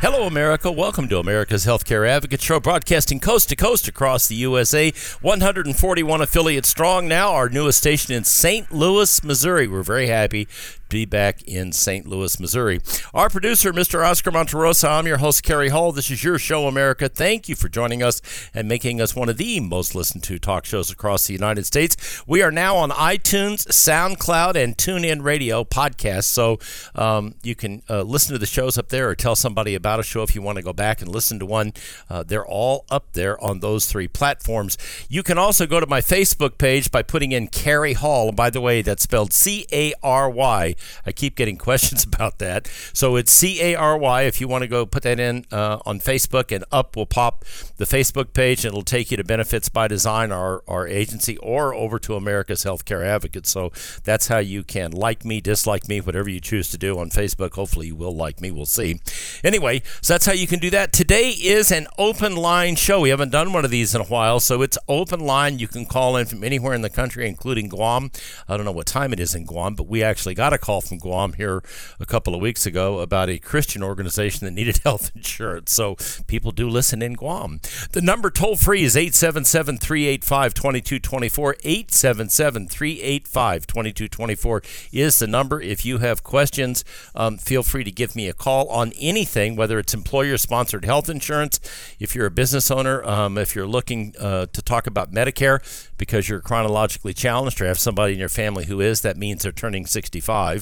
Hello, America. Welcome to America's Healthcare Advocate Show, broadcasting coast to coast across the USA. 141 affiliates strong now. Our newest station in St. Louis, Missouri. We're very happy be back in St. Louis, Missouri. Our producer, Mr. Oscar Monterosa. I'm your host, Cary Hall. This is your show, America. Thank you for joining us and making us one of the most listened to talk shows across the United States. We are now on iTunes, SoundCloud, and TuneIn Radio podcasts. So um, you can uh, listen to the shows up there or tell somebody about a show if you want to go back and listen to one. Uh, they're all up there on those three platforms. You can also go to my Facebook page by putting in Cary Hall. By the way, that's spelled C A R Y. I keep getting questions about that. So it's C A R Y if you want to go put that in uh, on Facebook, and up will pop the Facebook page, and it'll take you to Benefits by Design, our, our agency, or over to America's Healthcare Advocate. So that's how you can like me, dislike me, whatever you choose to do on Facebook. Hopefully, you will like me. We'll see. Anyway, so that's how you can do that. Today is an open line show. We haven't done one of these in a while, so it's open line. You can call in from anywhere in the country, including Guam. I don't know what time it is in Guam, but we actually got a call from Guam here a couple of weeks ago about a Christian organization that needed health insurance. So people do listen in Guam. The number toll free is 877 385 2224. 877 385 2224 is the number. If you have questions, um, feel free to give me a call on anything, whether it's employer sponsored health insurance, if you're a business owner, um, if you're looking uh, to talk about Medicare because you're chronologically challenged or have somebody in your family who is, that means they're turning 65.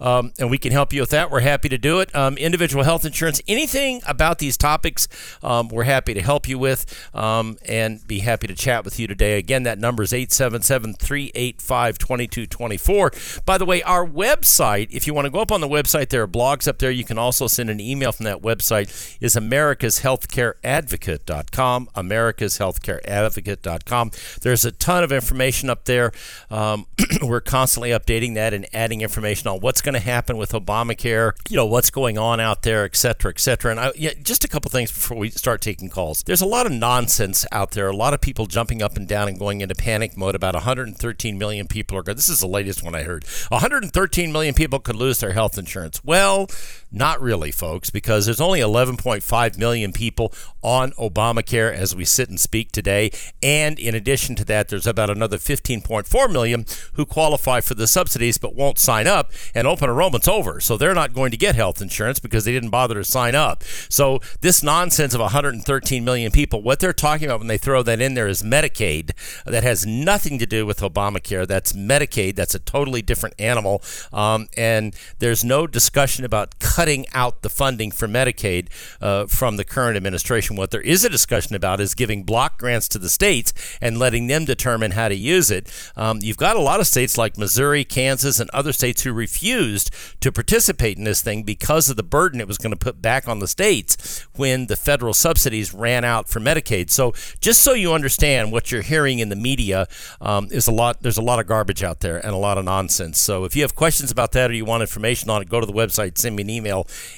Um, and we can help you with that. We're happy to do it. Um, individual health insurance, anything about these topics, um, we're happy to help you with um, and be happy to chat with you today. Again, that number is 877 385 2224. By the way, our website, if you want to go up on the website, there are blogs up there. You can also send an email from that website, is americashealthcareadvocate.com. Americashealthcareadvocate.com. There's a ton of information up there. Um, we're constantly updating that and adding information on what's going to happen with Obamacare, you know, what's going on out there, et cetera, et cetera. And I, yeah, just a couple things before we start taking calls. There's a lot of nonsense out there. A lot of people jumping up and down and going into panic mode about 113 million people are. This is the latest one I heard. 113 million people could lose their health insurance. Well, not really, folks, because there's only 11.5 million people on Obamacare as we sit and speak today. And in addition to that, there's about another 15.4 million who qualify for the subsidies but won't sign up. And open enrollment's over. So they're not going to get health insurance because they didn't bother to sign up. So this nonsense of 113 million people, what they're talking about when they throw that in there is Medicaid. That has nothing to do with Obamacare. That's Medicaid. That's a totally different animal. Um, and there's no discussion about cutting out the funding for Medicaid uh, from the current administration. What there is a discussion about is giving block grants to the states and letting them determine how to use it. Um, you've got a lot of states like Missouri, Kansas, and other states who refused to participate in this thing because of the burden it was going to put back on the states when the federal subsidies ran out for Medicaid. So just so you understand what you're hearing in the media um, is a lot. There's a lot of garbage out there and a lot of nonsense. So if you have questions about that or you want information on it, go to the website, send me an email,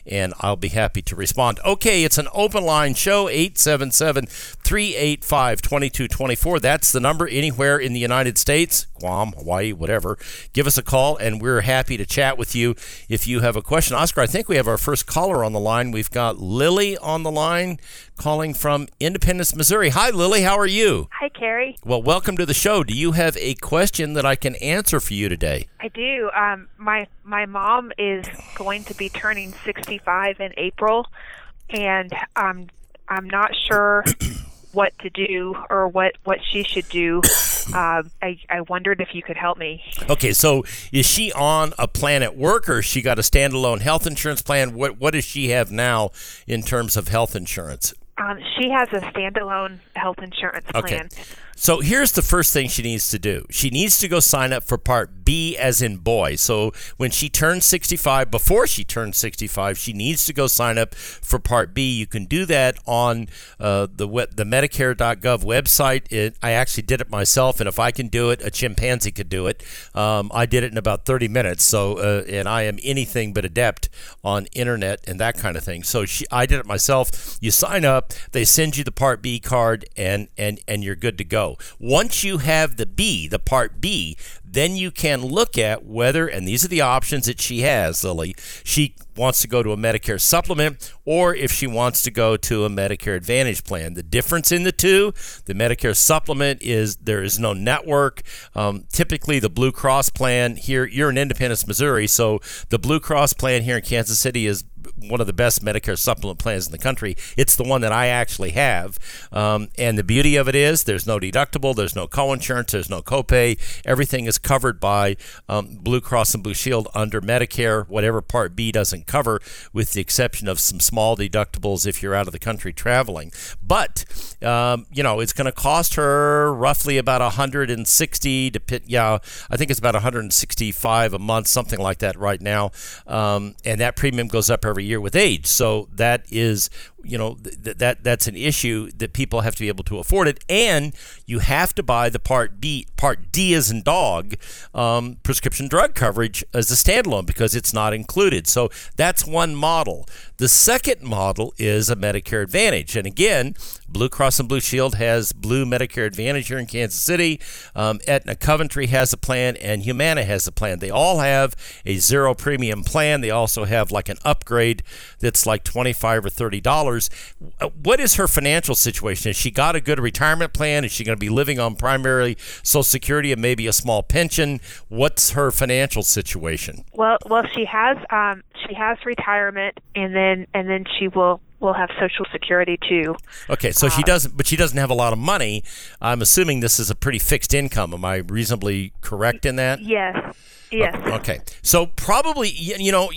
and I'll be happy to respond. Okay, it's an open line show 877 385 2224. That's the number anywhere in the United States, Guam, Hawaii, whatever. Give us a call, and we're happy to chat with you if you have a question. Oscar, I think we have our first caller on the line. We've got Lily on the line calling from Independence, Missouri. Hi, Lily. How are you? Hi, Cary. Well, welcome to the show. Do you have a question that I can answer for you today? I do. Um, my my mom is going to be turning 65 in April, and um, I'm not sure what to do or what what she should do uh, I, I wondered if you could help me. Okay, so is she on a plan at work, or she got a standalone health insurance plan? What What does she have now in terms of health insurance? Um, she has a standalone health insurance Okay. plan. So here's the first thing she needs to do. She needs to go sign up for Part B, as in boy. So when she turns 65, before she turns 65, she needs to go sign up for Part B. You can do that on uh, the the Medicare.gov website. It, I actually did it myself, and if I can do it, a chimpanzee could do it. Um, I did it in about 30 minutes. So uh, and I am anything but adept on internet and that kind of thing. So she, I did it myself. You sign up, they send you the Part B card, and and and you're good to go. Once you have the B, the Part B, then you can look at whether, and these are the options that she has, Lily. She wants to go to a Medicare supplement or if she wants to go to a Medicare Advantage plan. The difference in the two, the Medicare supplement is there is no network. Um, typically, the Blue Cross plan here, you're in Independence, Missouri, so the Blue Cross plan here in Kansas City is one of the best Medicare supplement plans in the country. It's the one that I actually have. Um, and the beauty of it is there's no deductible, there's no coinsurance, there's no copay. Everything is covered by um, Blue Cross and Blue Shield under Medicare, whatever Part B doesn't cover, with the exception of some small deductibles if you're out of the country traveling. But, um, you know, it's going to cost her roughly about 160 to pit, yeah, I think it's about 165 a month, something like that right now. Um, and that premium goes up every year with age. So that is you know th- that that's an issue that people have to be able to afford it. And you have to buy the part b part d as in dog um, prescription drug coverage as a standalone because it's not included. So that's one model. The second model is a medicare advantage. And again blue cross and blue shield has blue medicare advantage here in kansas city um, aetna coventry has a plan and humana has a plan they all have a zero premium plan they also have like an upgrade that's like 25 or 30 dollars uh, what is her financial situation? Has she got a good retirement plan? Is she going to be living on primarily Social Security and maybe a small pension? What's her financial situation? Well, well, she has um, she has retirement, and then and then she will will have Social Security too. Okay, so she um, doesn't, but she doesn't have a lot of money. I'm assuming this is a pretty fixed income. Am I reasonably correct in that? Yes. Yes. Okay. So probably you know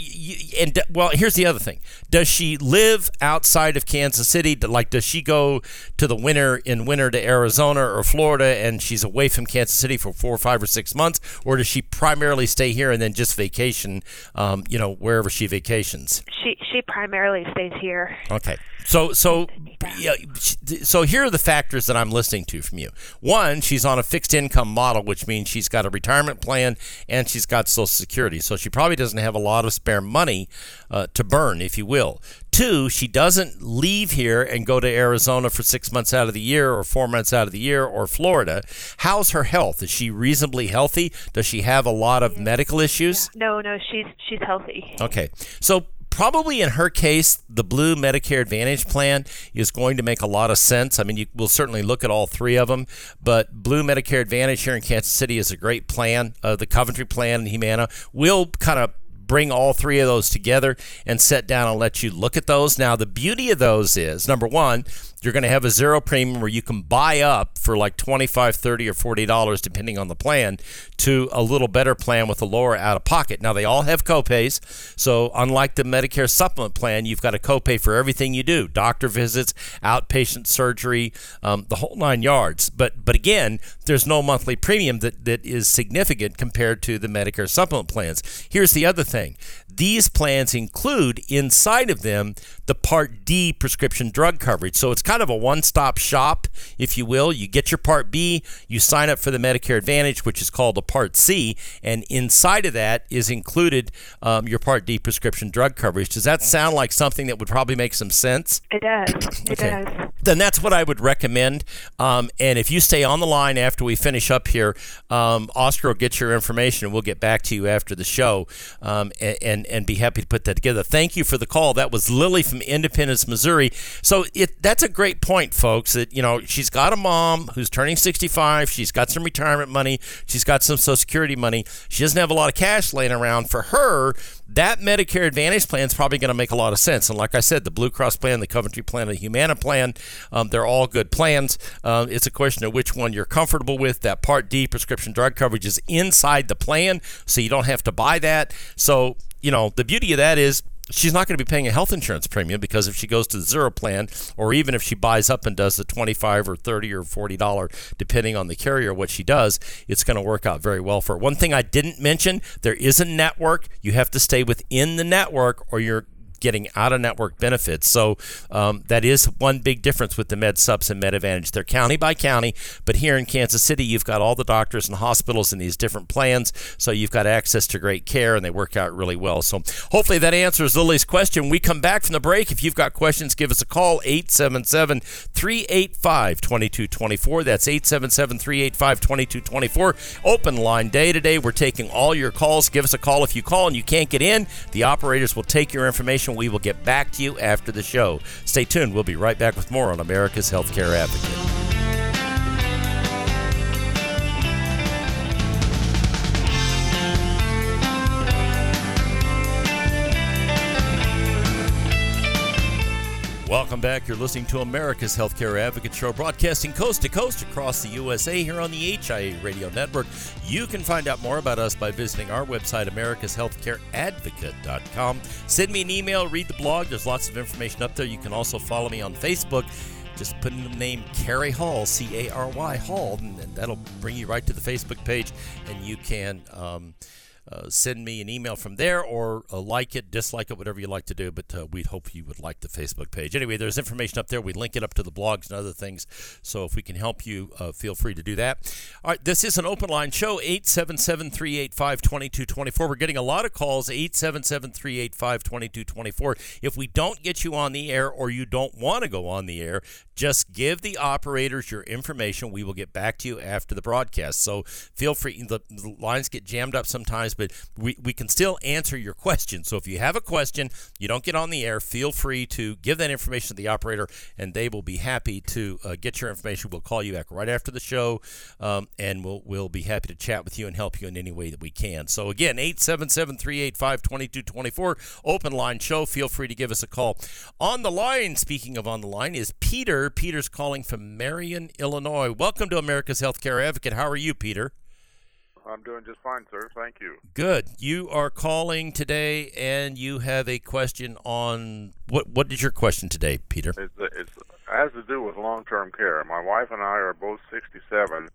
and well here's the other thing. Does she live outside of Kansas City? Like does she go to the winter in winter to Arizona or Florida and she's away from Kansas City for 4 or 5 or 6 months or does she primarily stay here and then just vacation um, you know wherever she vacations? She she primarily stays here. Okay. So so yeah, so here are the factors that I'm listening to from you. One, she's on a fixed income model, which means she's got a retirement plan and she's got Social Security. So she probably doesn't have a lot of spare money uh, to burn, if you will. Two, she doesn't leave here and go to Arizona for six months out of the year or four months out of the year or Florida. How's her health? Is she reasonably healthy? Does she have a lot of medical issues? No, no, she's she's healthy. Okay. So probably in her case, the blue Medicare Advantage plan is going to make a lot of sense. I mean, you will certainly look at all three of them, but blue Medicare Advantage here in Kansas City is a great plan. Uh, the Coventry plan and Humana will kind of bring all three of those together and sit down and let you look at those. Now, the beauty of those is number one, you're going to have a zero premium where you can buy up for like 25 30 or 40 dollars depending on the plan to a little better plan with a lower out of pocket now they all have copays so unlike the medicare supplement plan you've got a copay for everything you do doctor visits outpatient surgery um, the whole nine yards. But but again there's no monthly premium that, that is significant compared to the medicare supplement plans. Here's the other thing these plans include inside of them the Part D prescription drug coverage. So it's kind of a one stop shop, if you will. You get your Part B, you sign up for the Medicare Advantage, which is called the Part C, and inside of that is included um, your Part D prescription drug coverage. Does that sound like something that would probably make some sense? It does. It Okay. does. Then that's what I would recommend. Um, and if you stay on the line after we finish up here, um, Oscar will get your information and we'll get back to you after the show um, and, and, be happy to put that together. Thank you for the call. That was Lily from Independence, Missouri. So it, that's a great great point, folks. That you know she's got a mom who's turning 65. She's got some retirement money. She's got some Social Security money. She doesn't have a lot of cash laying around. For her, that Medicare Advantage plan is probably going to make a lot of sense. And like I said, the Blue Cross plan, the Coventry plan, the Humana plan, um, they're all good plans. Uh, it's a question of which one you're comfortable with. That Part D prescription drug coverage is inside the plan, so you don't have to buy that. So you know the beauty of that is she's not going to be paying a health insurance premium because if she goes to the zero plan or even if she buys up and does the 25 or 30 or 40 dollar depending on the carrier what she does it's going to work out very well for her. One thing i didn't mention there is a network. You have to stay within the network or you're getting out of network benefits. So um, that is one big difference with the Med Subs and Med Advantage. They're county by county, but here in Kansas City, you've got all the doctors and hospitals in these different plans, so you've got access to great care, and they work out really well. So hopefully that answers Lily's question. We come back from the break. If you've got questions, give us a call 877 385 2224. That's 877 385 2224. Open line day today. We're taking all your calls. Give us a call if you call and you can't get in. The operators will take your information we will get back to you after the show. Stay tuned. We'll be right back with more on America's Healthcare Advocate. Welcome back. You're listening to America's Healthcare Advocate Show, broadcasting coast to coast across the USA here on the HIA Radio Network. You can find out more about us by visiting our website, americashealthcareadvocate.com. Send me an email, read the blog. There's lots of information up there. You can also follow me on Facebook. Just put in the name Cary Hall, C A R Y Hall, and that'll bring you right to the Facebook page, and you can. Um, uh, send me an email from there or uh, like it, dislike it, whatever you like to do. But uh, we'd hope you would like the Facebook page. Anyway, there's information up there. We link it up to the blogs and other things. So if we can help you, uh, feel free to do that. All right, this is an open line show 877 385 2224. We're getting a lot of calls 877 385 2224. If we don't get you on the air or you don't want to go on the air, just give the operators your information. We will get back to you after the broadcast. So feel free. The, the lines get jammed up sometimes but we, we can still answer your question. So if you have a question, you don't get on the air, feel free to give that information to the operator, and they will be happy to uh, get your information. We'll call you back right after the show, um, and we'll, we'll be happy to chat with you and help you in any way that we can. So again, 877 385 2224, open line show. Feel free to give us a call. On the line, speaking of on the line, is Peter. Peter's calling from Marion, Illinois. Welcome to America's Healthcare Advocate. How are you, Peter? I'm doing just fine, sir. Thank you. Good. You are calling today, and you have a question on what? What is your question today, Peter? It's, it's it has to do with long-term care. My wife and I are both 67,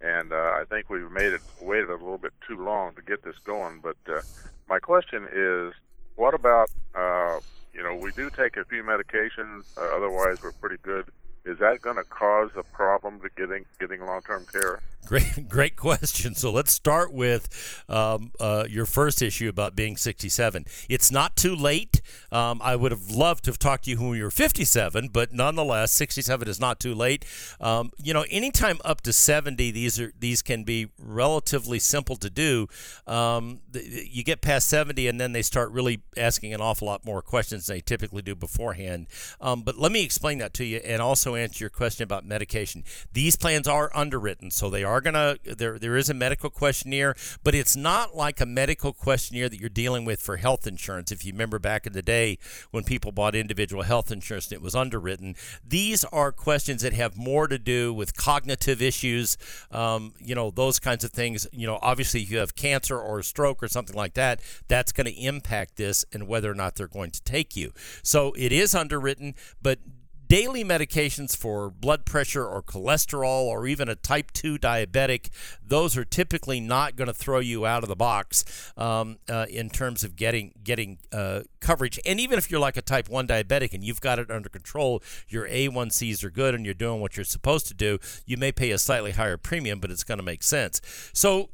and uh, I think we've made it waited a little bit too long to get this going. But uh, my question is, what about? Uh, you know, we do take a few medications. Uh, otherwise, we're pretty good. Is that going to cause a problem to getting getting long-term care? Great, great question. So let's start with um, uh, your first issue about being 67. It's not too late. Um, I would have loved to have talked to you when you were 57, but nonetheless, 67 is not too late. Um, you know, anytime up to 70, these are these can be relatively simple to do. Um, you get past 70, and then they start really asking an awful lot more questions than they typically do beforehand. Um, but let me explain that to you, and also answer your question about medication. These plans are underwritten, so they are are to there there is a medical questionnaire, but it's not like a medical questionnaire that you're dealing with for health insurance. If you remember back in the day when people bought individual health insurance and it was underwritten, these are questions that have more to do with cognitive issues, um, you know, those kinds of things. You know, obviously, if you have cancer or a stroke or something like that, that's going to impact this and whether or not they're going to take you. So it is underwritten, but daily medications for blood pressure or cholesterol or even a type 2 diabetic, those are typically not going to throw you out of the box um, uh, in terms of getting getting uh, coverage. And even if you're like a type 1 diabetic and you've got it under control, your A1Cs are good and you're doing what you're supposed to do, you may pay a slightly higher premium, but it's going to make sense. So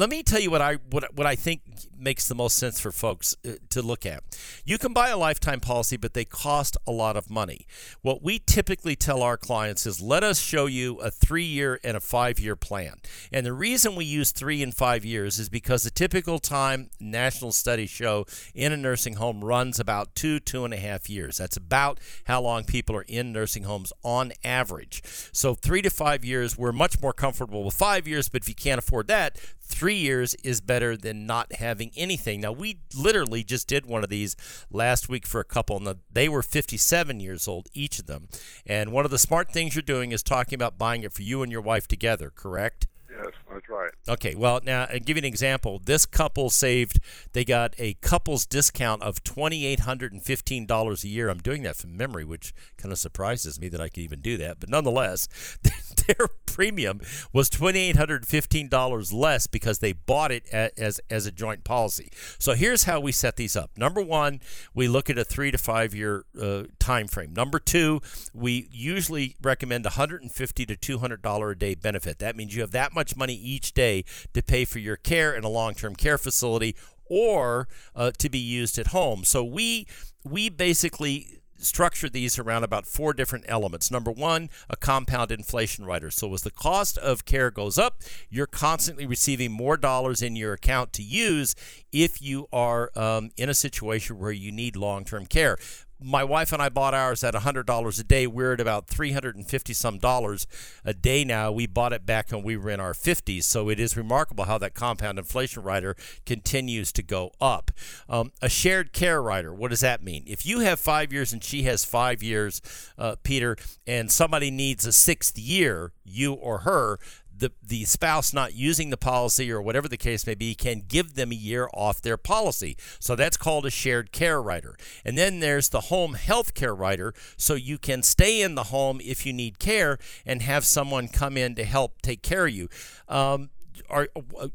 let me tell you what I what what I think makes the most sense for folks uh, to look at. You can buy a lifetime policy, but they cost a lot of money. What we typically tell our clients is let us show you a three year and a five year plan. And the reason we use three and five years is because the typical time national studies show in a nursing home runs about two, two and a half years. That's about how long people are in nursing homes on average. So three to five years, we're much more comfortable with five years, but if you can't afford that, three years is better than not having anything. Now, we literally just did one of these last week for a couple, and they were 57 years old, each of them. And one of the smart things you're doing is talking about buying it for you and your wife together, correct? Yes, that's right. Okay, well, now, I'll give you an example. This couple saved, they got a couple's discount of $2,815 a year. I'm doing that from memory, which kind of surprises me that I could even do that. But nonetheless, their premium was $2,815 less because they bought it as, as a joint policy. So here's how we set these up. Number one, we look at a three to five year uh, time frame. Number two, we usually recommend 150 to $200 a day benefit. That means you have that much money each day to pay for your care in a long term care facility or uh, to be used at home. So we we basically structure these around about four different elements. Number one, a compound inflation rider. So as the cost of care goes up, you're constantly receiving more dollars in your account to use if you are um, in a situation where you need long term care my wife and I bought ours at $100 a day. We're at about 350 some dollars a day now. We bought it back when we were in our 50s. So it is remarkable how that compound inflation rider continues to go up. Um, a shared care rider, what does that mean? If you have five years and she has five years, uh, Peter, and somebody needs a sixth year, you or her, the, the spouse not using the policy or whatever the case may be can give them a year off their policy. So that's called a shared care rider. And then there's the home health care rider. So you can stay in the home if you need care and have someone come in to help take care of you. Um, are,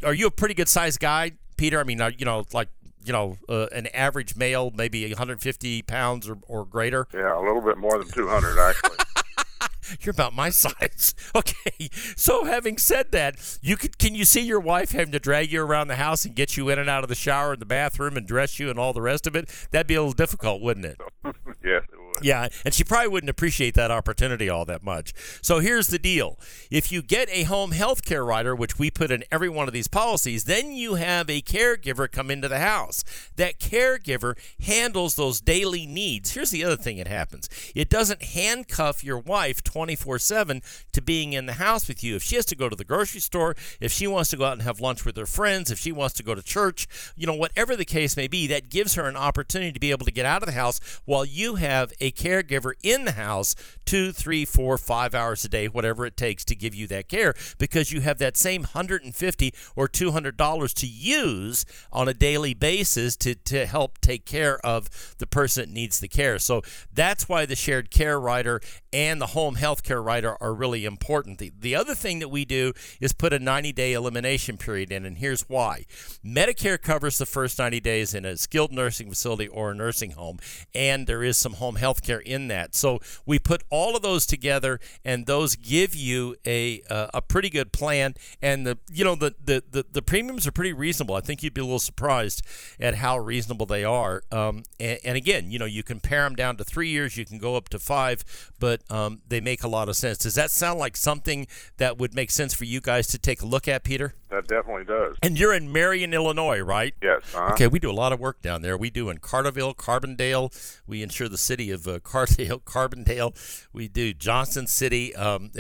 are you a pretty good sized guy, Peter? I mean, are, you know, like you know, uh, an average male, maybe 150 pounds or, or greater? Yeah, a little bit more than 200, actually. You're about my size. Okay. So having said that, you could can you see your wife having to drag you around the house and get you in and out of the shower and the bathroom and dress you and all the rest of it? That'd be a little difficult, wouldn't it? yes, yeah, and she probably wouldn't appreciate that opportunity all that much. So here's the deal. If you get a home health care rider, which we put in every one of these policies, then you have a caregiver come into the house. That caregiver handles those daily needs. Here's the other thing that happens. It doesn't handcuff your wife 24/7 to being in the house with you. If she has to go to the grocery store, if she wants to go out and have lunch with her friends, if she wants to go to church, you know, whatever the case may be, that gives her an opportunity to be able to get out of the house while you have a caregiver in the house two, three, four, five hours a day, whatever it takes to give you that care, because you have that same 150 or 200 dollars to use on a daily basis to, to help take care of the person that needs the care. So that's why the shared care rider and the home health care rider are really important. The, the other thing that we do is put a 90 day elimination period in, and here's why Medicare covers the first 90 days in a skilled nursing facility or a nursing home, and there is some home health care in that. So we put all of those together, and those give you a uh, a pretty good plan. And the you know the, the the the premiums are pretty reasonable. I think you'd be a little surprised at how reasonable they are. Um, and, and again, you know, you can pare them down to three years, you can go up to five, but um, they make a lot of sense. Does that sound like something that would make sense for you guys to take a look at, Peter? That definitely does. And you're in Marion, Illinois, right? Yes. Uh-huh. Okay, we do a lot of work down there. We do in Carterville, Carbondale. We insure the city of uh, Cardale, Carbondale. We do Johnson City. Um,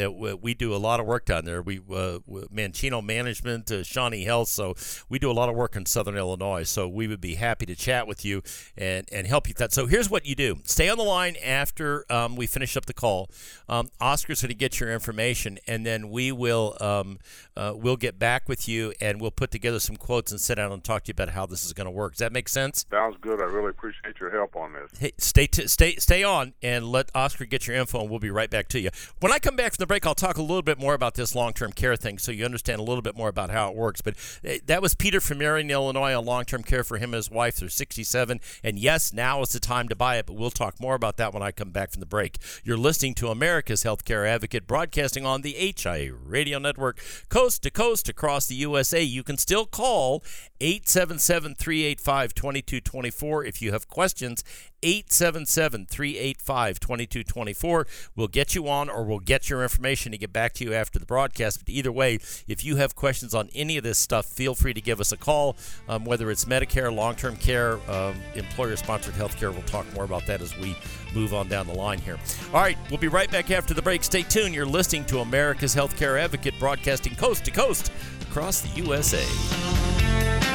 we do a lot of work down there. We uh, Mancino Management, uh, Shawnee Health. So we do a lot of work in Southern Illinois. So we would be happy to chat with you and, and help you with that. So here's what you do: stay on the line after um, we finish up the call. Um, Oscar's going to get your information, and then we will um, uh, we'll get back with you and we'll put together some quotes and sit down and talk to you about how this is going to work. Does that make sense? Sounds good. I really appreciate your help on this. Hey, stay t- stay stay on and let Oscar get your info, and we'll be right back to you. When I come back from the break, I'll talk a little bit more about this long-term care thing, so you understand a little bit more about how it works. But eh, that was Peter from Marion, Illinois, on long-term care for him and his wife. They're 67, and yes, now is the time to buy it. But we'll talk more about that when I come back from the break. You're listening to America's Healthcare Advocate, broadcasting on the HIA Radio Network, coast to coast across the USA. You can still call 877 385 2224 if you have questions. 877 385 2224. We'll get you on or we'll get your information to get back to you after the broadcast. But either way, if you have questions on any of this stuff, feel free to give us a call, um, whether it's Medicare, long term care, um, employer sponsored health care. We'll talk more about that as we move on down the line here. All right, we'll be right back after the break. Stay tuned. You're listening to America's Healthcare Advocate broadcasting coast to coast across the USA.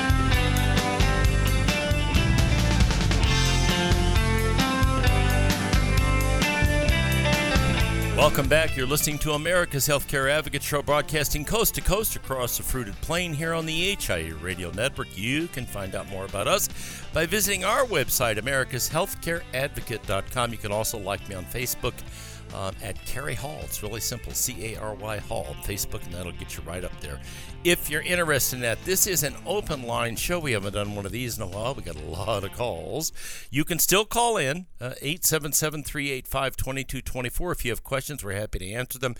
Welcome back. You're listening to America's Healthcare Advocate Show, broadcasting coast to coast across the fruited plain here on the HIA Radio Network. You can find out more about us by visiting our website, americashealthcareadvocate.com. You can also like me on Facebook um, at Cary Hall. It's really simple C A R Y Hall on Facebook, and that'll get you right up there. If you're interested in that, this is an open line show. We haven't done one of these in a while. We got a lot of calls. You can still call in uh, 877 385 2224. If you have questions, we're happy to answer them.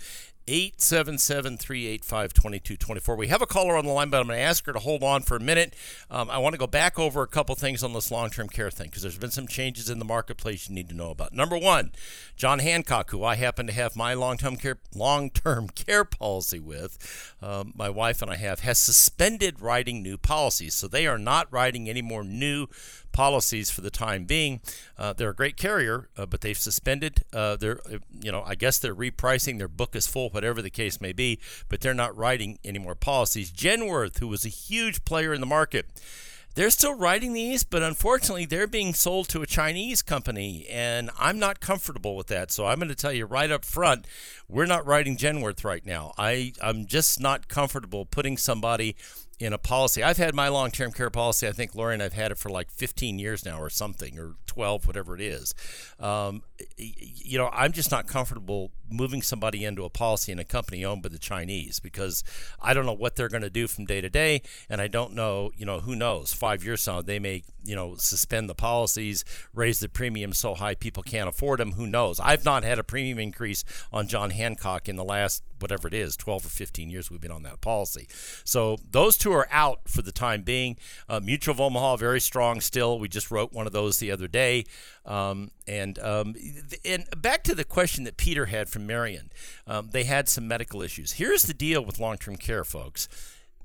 877 385 2224. We have a caller on the line, but I'm going to ask her to hold on for a minute. Um, I want to go back over a couple things on this long term care thing because there's been some changes in the marketplace you need to know about. Number one, John Hancock, who I happen to have my long term care, long-term care policy with, um, my wife and I have, has suspended writing new policies. So they are not writing any more new policies for the time being. Uh, they're a great carrier, uh, but they've suspended uh, their, uh, you know, I guess they're repricing. Their book is full, whatever the case may be, but they're not writing any more policies. Genworth, who was a huge player in the market, they're still writing these, but unfortunately, they're being sold to a Chinese company, and I'm not comfortable with that. So I'm going to tell you right up front, we're not writing Genworth right now. I I'm just not comfortable putting somebody in a policy. I've had my long term care policy. I think and I've had it for like 15 years now, or something, or 12, whatever it is. Um, you know, I'm just not comfortable moving somebody into a policy in a company owned by the Chinese because I don't know what they're going to do from day to day, and I don't know, you know, who knows? Five years from now, they may, you know, suspend the policies, raise the premium so high people can't afford them. Who knows? I've not had a premium increase on John Hancock in the last whatever it is, 12 or 15 years we've been on that policy. So those two are out for the time being. Uh, Mutual of Omaha very strong still. We just wrote one of those the other day. Um, and um, and back to the question that Peter had from Marion, um, they had some medical issues. Here's the deal with long-term care, folks.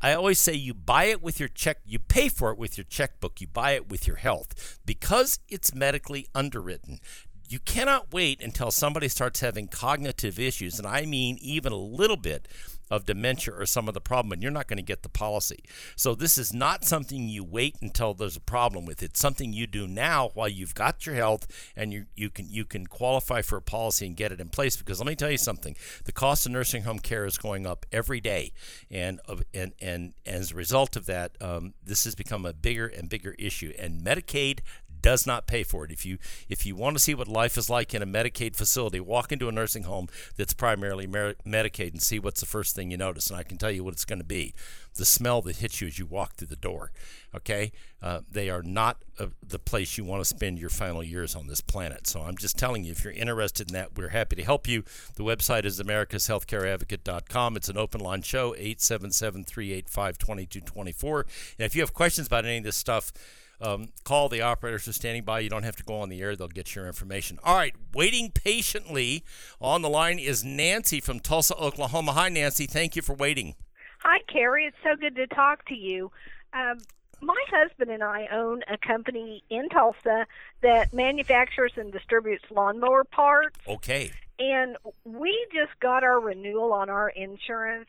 I always say you buy it with your check, you pay for it with your checkbook, you buy it with your health. Because it's medically underwritten you cannot wait until somebody starts having cognitive issues, and I mean even a little bit of dementia or some of the problem, and you're not going to get the policy. So this is not something you wait until there's a problem with. It's something you do now while you've got your health and you you can you can qualify for a policy and get it in place. Because let me tell you something, the cost of nursing home care is going up every day, and and and, as a result of that, um, this has become a bigger and bigger issue. And Medicaid does not pay for it. If you if you want to see what life is like in a Medicaid facility, walk into a nursing home that's primarily Medicaid and see what's the first thing you notice. And I can tell you what it's going to be: the smell that hits you as you walk through the door. Okay, uh, they are not uh, the place you want to spend your final years on this planet. So I'm just telling you, if you're interested in that, we're happy to help you. The website is americashealthcareadvocate.com. It's an open line show, 877 385 2224. And if you have questions about any of this stuff, um, call the operators are standing by. You don't have to go on the air; they'll get your information. All right, waiting patiently on the line is Nancy from Tulsa, Oklahoma. Hi, Nancy. Thank you for waiting. Hi, Cary. It's so good to talk to you. Um, my husband and I own a company in Tulsa that manufactures and distributes lawnmower parts. Okay. And we just got our renewal on our insurance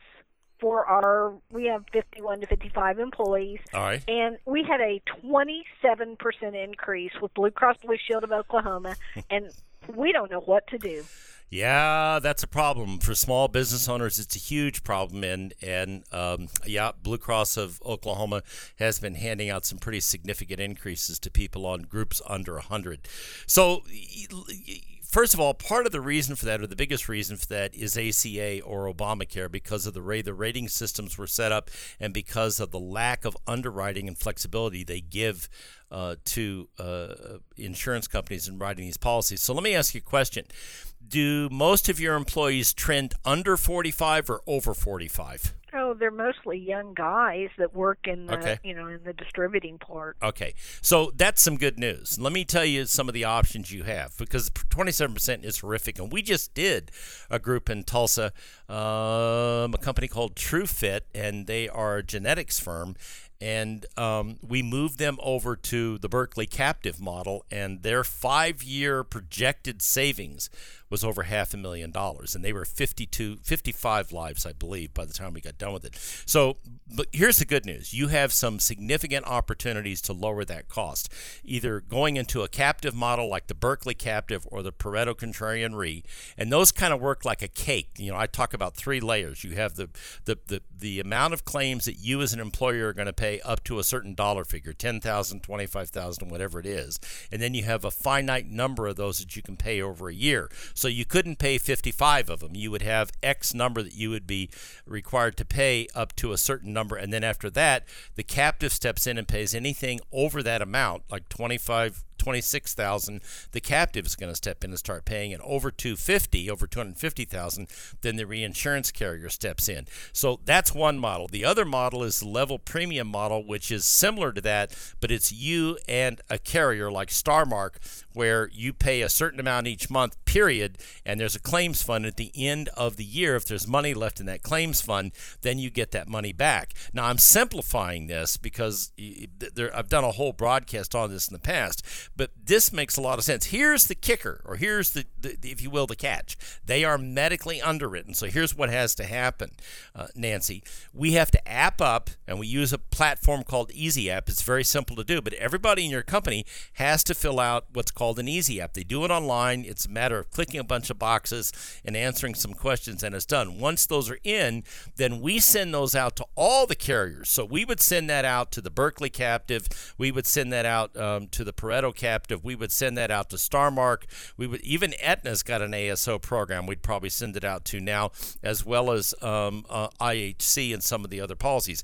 for our we have 51 to 55 employees all right and we had a 27% increase with blue cross blue shield of oklahoma and we don't know what to do yeah, that's a problem for small business owners. It's a huge problem, and and um, yeah, Blue Cross of Oklahoma has been handing out some pretty significant increases to people on groups under hundred. So first of all, part of the reason for that, or the biggest reason for that, is ACA or Obamacare because of the way the rating systems were set up and because of the lack of underwriting and flexibility they give uh, to uh, insurance companies in writing these policies. So let me ask you a question. Do most of your employees trend under 45 or over 45? Oh, they're mostly young guys that work in the, Okay. you know, in the distributing part. Okay, so that's some good news. Let me tell you some of the options you have because 27% is horrific. And we just did a group in Tulsa, um, a company called TrueFit, and they are a genetics firm. And um, we moved them over to the Berkley captive model, and their five year projected savings was over half a million dollars. And they were 52, 55 lives, I believe, by the time we got done with it. So, but here's the good news you have some significant opportunities to lower that cost, either going into a captive model like the Berkley captive or the Pareto Contrarian Re. And those kind of work like a cake. You know, I talk about three layers. You have the, the, the, the amount of claims that you as an employer are going to pay up to a certain dollar figure 10000 25000 whatever it is. And then you have a finite number of those that you can pay over a year. So you couldn't pay 55 of them. You would have X number that you would be required to pay up to a certain number. And then after that, the captive steps in and pays anything over that amount, like 25 26,000 the captive is going to step in and start paying and over 250 over 250,000 then the reinsurance carrier steps in. So that's one model. The other model is the level premium model which is similar to that but it's you and a carrier like Starmark where you pay a certain amount each month period and there's a claims fund at the end of the year. If there's money left in that claims fund then you get that money back. Now I'm simplifying this because I've done a whole broadcast on this in the past but this makes a lot of sense. Here's the kicker, or here's the, the, if you will, the catch. They are medically underwritten. So here's what has to happen, uh, Nancy. We have to app up, and we use a platform called Easy App. It's very simple to do, but everybody in your company has to fill out what's called an Easy App. They do it online. It's a matter of clicking a bunch of boxes and answering some questions, and it's done. Once those are in, then we send those out to all the carriers. So we would send that out to the Berkley captive. We would send that out um, to the Pareto captive. We would send that out to Starmark. We would even Aetna's got an ASO program. We'd probably send it out to now, as well as um, uh, IHC and some of the other policies.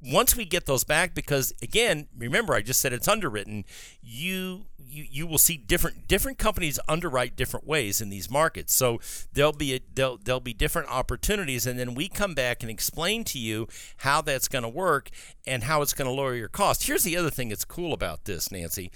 Once we get those back, because again, remember I just said it's underwritten. You you, you will see different different companies underwrite different ways in these markets. So there'll be a, there'll, there'll be different opportunities, and then we come back and explain to you how that's going to work and how it's going to lower your cost. Here's the other thing that's cool about this, Nancy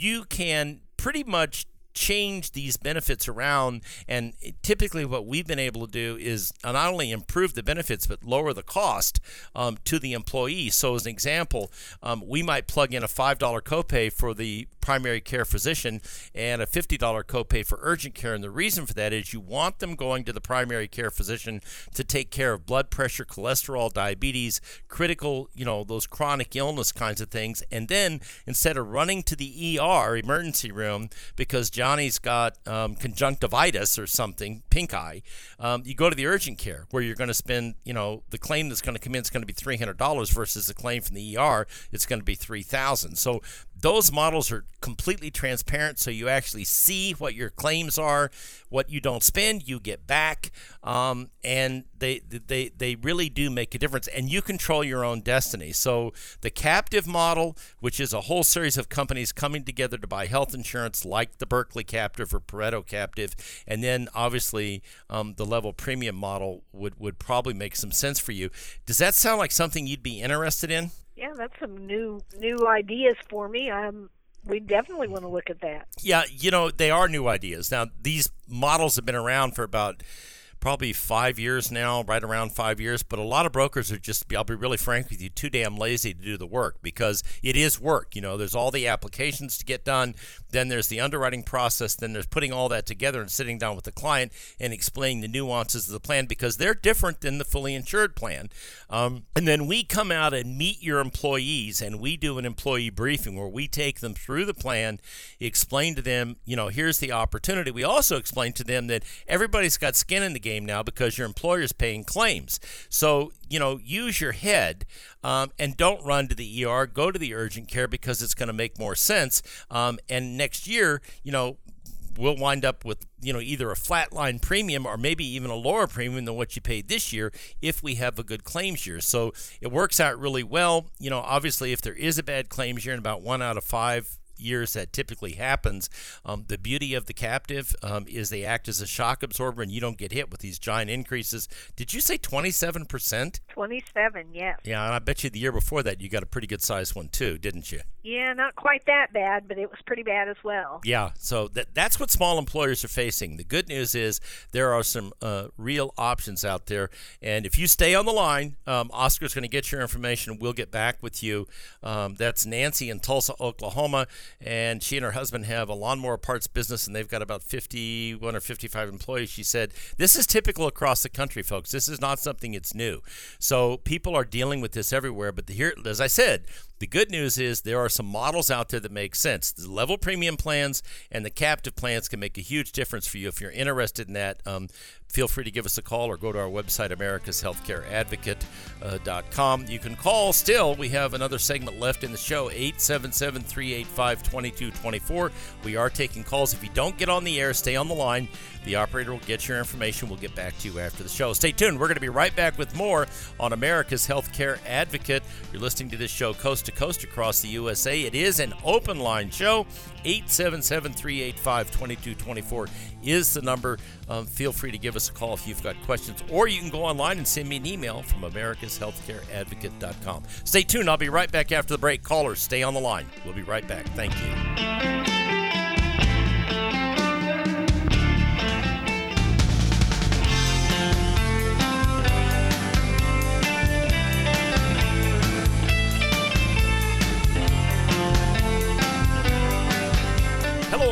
you can pretty much change these benefits around. And typically what we've been able to do is not only improve the benefits but lower the cost um, to the employee. So as an example um, we might plug in a $5 copay for the primary care physician and a $50 copay for urgent care. And the reason for that is you want them going to the primary care physician to take care of blood pressure cholesterol diabetes critical you know those chronic illness kinds of things. And then instead of running to the ER emergency room because Johnny's got um, conjunctivitis or something, pink eye, um, you go to the urgent care where you're going to spend, you know, the claim that's going to come in is going to be $300 versus the claim from the ER, it's going to be 3000 So those models are completely transparent, so you actually see what your claims are, what you don't spend, you get back, um, and they they they really do make a difference. And you control your own destiny. So the captive model, which is a whole series of companies coming together to buy health insurance, like the Berkley captive or Pareto captive, and then obviously um, the level premium model would would probably make some sense for you. Does that sound like something you'd be interested in? Yeah, that's some new new ideas for me. Um, we definitely want to look at that. Yeah, you know, they are new ideas. Now, these models have been around for about probably five years now, right around five years. But a lot of brokers are just, I'll be really frank with you, too damn lazy to do the work because it is work. You know, there's all the applications to get done, then there's the underwriting process, then there's putting all that together and sitting down with the client and explaining the nuances of the plan because they're different than the fully insured plan. Um, and then we come out and meet your employees and we do an employee briefing where we take them through the plan, explain to them, you know, here's the opportunity. We also explain to them that everybody's got skin in the game now because your employer is paying claims. So, you know, use your head um, and don't run to the ER. Go to the urgent care because it's going to make more sense. Um, and next year, you know, we'll wind up with you know either a flatline premium or maybe even a lower premium than what you paid this year if we have a good claims year. So it works out really well. You know, obviously if there is a bad claims year and about one out of five years that typically happens. Um, the beauty of the captive um, is they act as a shock absorber, and you don't get hit with these giant increases. Did you say 27 percent? 27, yes. Yeah, and I bet you the year before that you got a pretty good sized one too, didn't you? Yeah, not quite that bad, but it was pretty bad as well. Yeah, so that that's what small employers are facing. The good news is there are some uh, real options out there, and if you stay on the line, um, Oscar's going to get your information. We'll get back with you. Um, that's Nancy in Tulsa, Oklahoma, and she and her husband have a lawnmower parts business, and they've got about 51 or 55 employees. She said this is typical across the country, folks. This is not something that's new. So people are dealing with this everywhere. But here, as I said, the good news is there are some models out there that make sense. The level premium plans and the captive plans can make a huge difference for you. If you're interested in that, um, feel free to give us a call or go to our website, americashealthcareadvocate.com. Uh, you can call still. We have another segment left in the show, 877 385 2224. We are taking calls. If you don't get on the air, stay on the line. The operator will get your information. We'll get back to you after the show. Stay tuned. We're going to be right back with more on America's Healthcare Advocate. You're listening to this show coast to coast across the USA. It is an open line show. 877 385 2224 is the number. Um, feel free to give us a call if you've got questions, or you can go online and send me an email from americashealthcareadvocate.com. Stay tuned. I'll be right back after the break. Callers, stay on the line. We'll be right back. Thank you.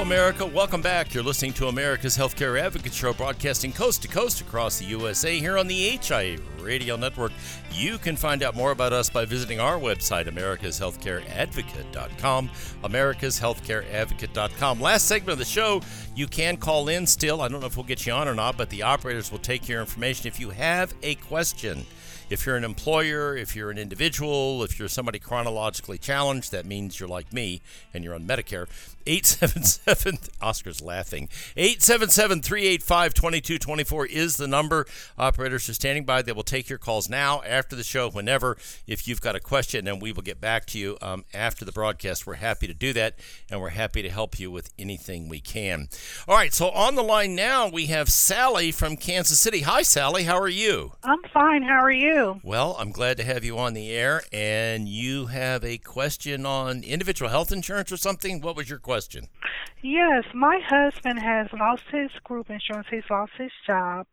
America. Welcome back. You're listening to America's Healthcare Advocate Show, broadcasting coast to coast across the USA here on the HIA Radio Network. You can find out more about us by visiting our website, americashealthcareadvocate.com. Americashealthcareadvocate.com. Last segment of the show, you can call in still. I don't know if we'll get you on or not, but the operators will take your information if you have a question. If you're an employer, if you're an individual, if you're somebody chronologically challenged, that means you're like me and you're on Medicare. 877 Oscar's laughing. 877-385-2224 is the number. Operators are standing by. They will take your calls now, after the show, whenever. If you've got a question, and we will get back to you um, after the broadcast. We're happy to do that, and we're happy to help you with anything we can. All right, so on the line now we have Sally from Kansas City. Hi, Sally. How are you? I'm fine. How are you? Well, I'm glad to have you on the air, and you have a question on individual health insurance or something. What was your question? Yes, my husband has lost his group insurance. He's lost his job.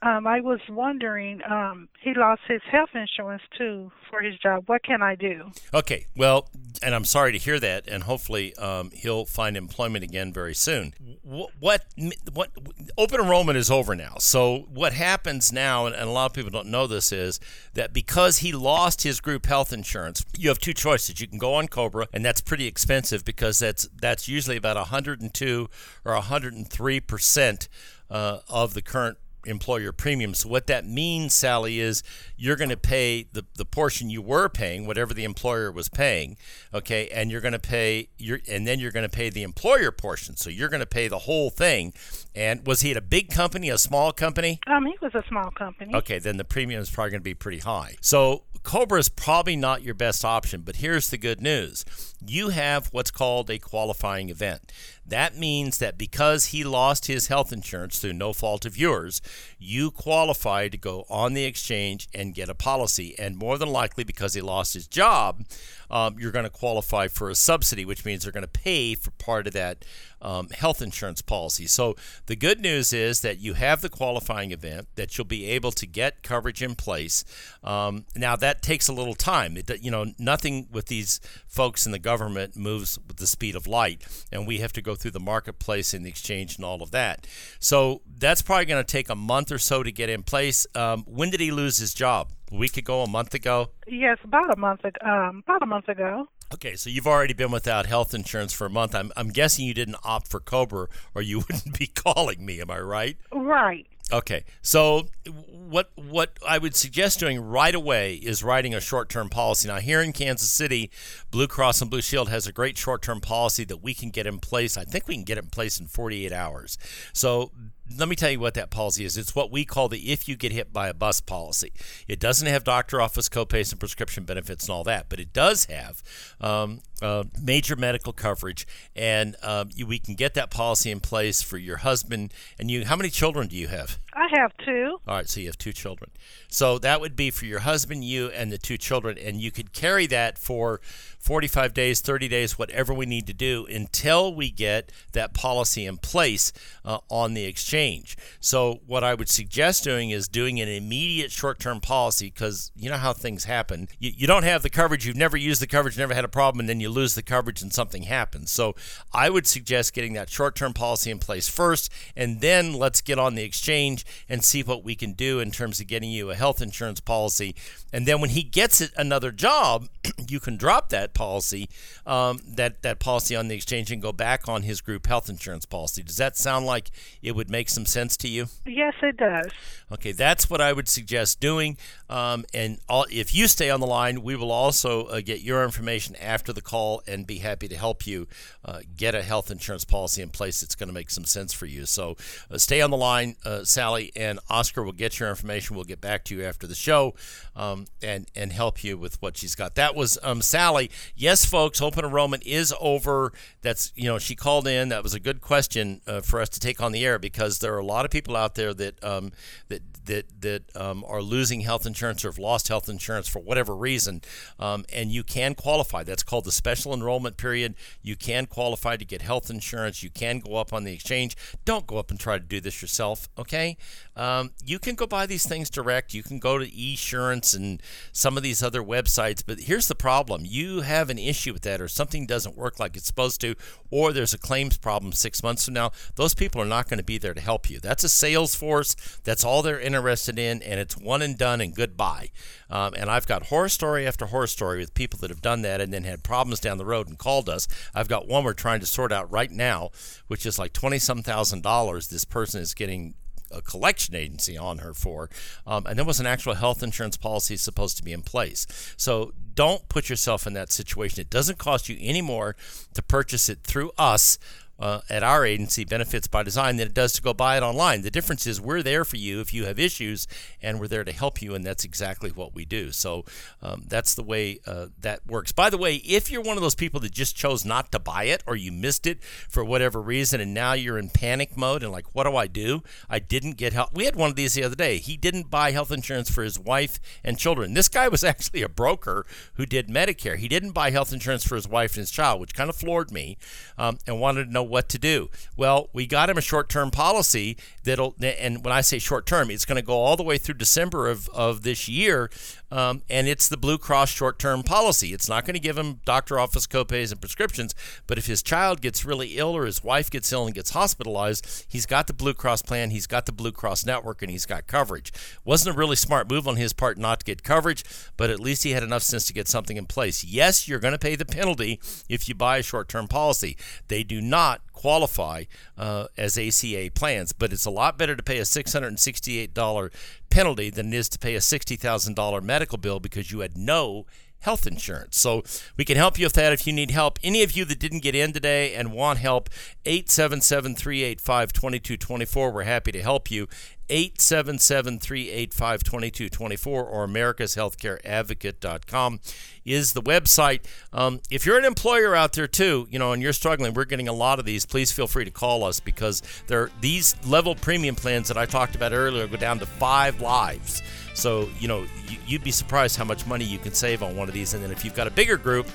Um, I was wondering, um, he lost his health insurance too for his job. What can I do? Okay, well, and I'm sorry to hear that, and hopefully um, he'll find employment again very soon. What, what, what, open enrollment is over now. So what happens now, and, a lot of people don't know this, is that because he lost his group health insurance, you have two choices. You can go on Cobra, and that's pretty expensive because that's that's usually about 102 or 103 percent uh, of the current employer premium. So what that means, Sally, is you're going to pay the, the portion you were paying, whatever the employer was paying, okay, and you're going to pay your and then you're going to pay the employer portion. So you're going to pay the whole thing. And was he at a big company, a small company? Um, he was a small company. Okay, then the premium is probably going to be pretty high. So Cobra is probably not your best option, but here's the good news. You have what's called a qualifying event. That means that because he lost his health insurance through no fault of yours, you qualify to go on the exchange and get a policy. And more than likely, because he lost his job, um, you're going to qualify for a subsidy, which means they're going to pay for part of that um, health insurance policy. So the good news is that you have the qualifying event, that you'll be able to get coverage in place. Um, now that takes a little time. It, you know, nothing with these folks in the government moves with the speed of light, and we have to go through the marketplace and the exchange and all of that. So that's probably going to take a month or so to get in place. Um, when did he lose his job? A week ago, a month ago? Yes, about a month ago. Um, about a month ago. Okay, so you've already been without health insurance for a month. I'm, I'm guessing you didn't opt for Cobra, or you wouldn't be calling me. Am I right? Right. Okay, so what what I would suggest doing right away is writing a short term policy. Now, here in Kansas City, Blue Cross and Blue Shield has a great short term policy that we can get in place. I think we can get it in place in 48 hours. So let me tell you what that policy is. It's what we call the if you get hit by a bus policy. It doesn't have doctor office copays and prescription benefits and all that, but it does have um, uh, major medical coverage, and um, you, we can get that policy in place for your husband and you. How many children do you have? I have two. All right, so you have two children. So that would be for your husband, you, and the two children, and you could carry that for 45 days, 30 days, whatever we need to do until we get that policy in place uh, on the exchange. So, what I would suggest doing is doing an immediate short term policy because you know how things happen. You, you don't have the coverage, you've never used the coverage, never had a problem, and then you lose the coverage and something happens. So, I would suggest getting that short term policy in place first, and then let's get on the exchange and see what we can do in terms of getting you a health insurance policy. And then when he gets it another job, you can drop that policy, um, that that policy on the exchange, and go back on his group health insurance policy. Does that sound like it would make some sense to you? Yes, it does. Okay, that's what I would suggest doing. Um, and all, if you stay on the line, we will also uh, get your information after the call and be happy to help you uh, get a health insurance policy in place that's going to make some sense for you. So uh, stay on the line, uh, Sally, and Oscar will get your information. We'll get back to you after the show um, and and help you with what she's got. That was um, Sally. Yes, folks, open enrollment is over. That's you know she called in. That was a good question uh, for us to take on the air because there are a lot of people out there that um, that that that um, are losing health insurance or have lost health insurance for whatever reason, um, and you can qualify. That's called the special enrollment period. You can qualify to get health insurance. You can go up on the exchange. Don't go up and try to do this yourself. Okay, um, you can go buy these things direct. You can go to Esurance and some of these other websites. But here's the problem: you have an issue with that, or something doesn't work like it's supposed to, or there's a claims problem six months from now. Those people are not going to be there to help you. That's a sales force. That's all they're interested in, and it's one and done and goodbye. Um, and I've got horror story after horror story with people that have done that and then had problems down the road and called us. I've got one we're trying to sort out right now, which is like twenty some thousand dollars. This person is getting a collection agency on her for, um, and there was an actual health insurance policy supposed to be in place. So don't put yourself in that situation. It doesn't cost you any more to purchase it through us uh, at our agency, Benefits by Design, than it does to go buy it online. The difference is we're there for you if you have issues, and we're there to help you, and that's exactly what we do. So um, that's the way uh, that works. By the way, if you're one of those people that just chose not to buy it or you missed it for whatever reason, and now you're in panic mode and like, what do I do? I didn't get help. We had one of these the other day. He didn't buy health insurance for his wife and children. This guy was actually a broker who did Medicare. He didn't buy health insurance for his wife and his child, which kind of floored me, um, and wanted to know what to do. Well, we got him a short term policy that'll, and when I say short term, it's going to go all the way through December of, of this year. Um, and it's the Blue Cross short term policy. It's not going to give him doctor office copays and prescriptions, but if his child gets really ill or his wife gets ill and gets hospitalized, he's got the Blue Cross plan, he's got the Blue Cross network, and he's got coverage. Wasn't a really smart move on his part not to get coverage, but at least he had enough sense to get something in place. Yes, you're going to pay the penalty if you buy a short term policy. They do not qualify uh, as ACA plans, but it's a lot better to pay a $668 penalty than it is to pay a $60,000 medical bill because you had no health insurance. So we can help you with that if you need help. Any of you that didn't get in today and want help, 877 385 2224. We're happy to help you. 877 385 2224 or americashealthcareadvocate.com is the website. Um, if you're an employer out there too, you know, and you're struggling, we're getting a lot of these. Please feel free to call us because there these level premium plans that I talked about earlier go down to five lives. So, you know, you'd be surprised how much money you can save on one of these. And then if you've got a bigger group,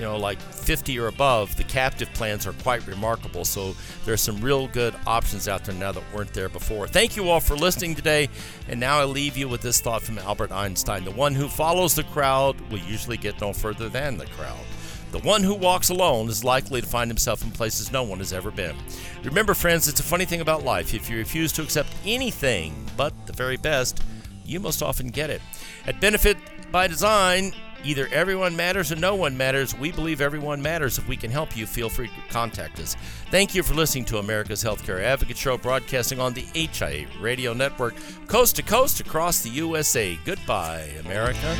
you know, like 50 or above, the captive plans are quite remarkable. So there's some real good options out there now that weren't there before. Thank you all for listening today. And now I leave you with this thought from Albert Einstein The one who follows the crowd will usually get no further than the crowd. The one who walks alone is likely to find himself in places no one has ever been. Remember, friends, it's a funny thing about life. If you refuse to accept anything but the very best, you most often get it. At Benefit by Design, either everyone matters or no one matters. We believe everyone matters. If we can help you, feel free to contact us. Thank you for listening to America's Healthcare Advocate Show, broadcasting on the HIA Radio Network, coast to coast across the USA. Goodbye, America.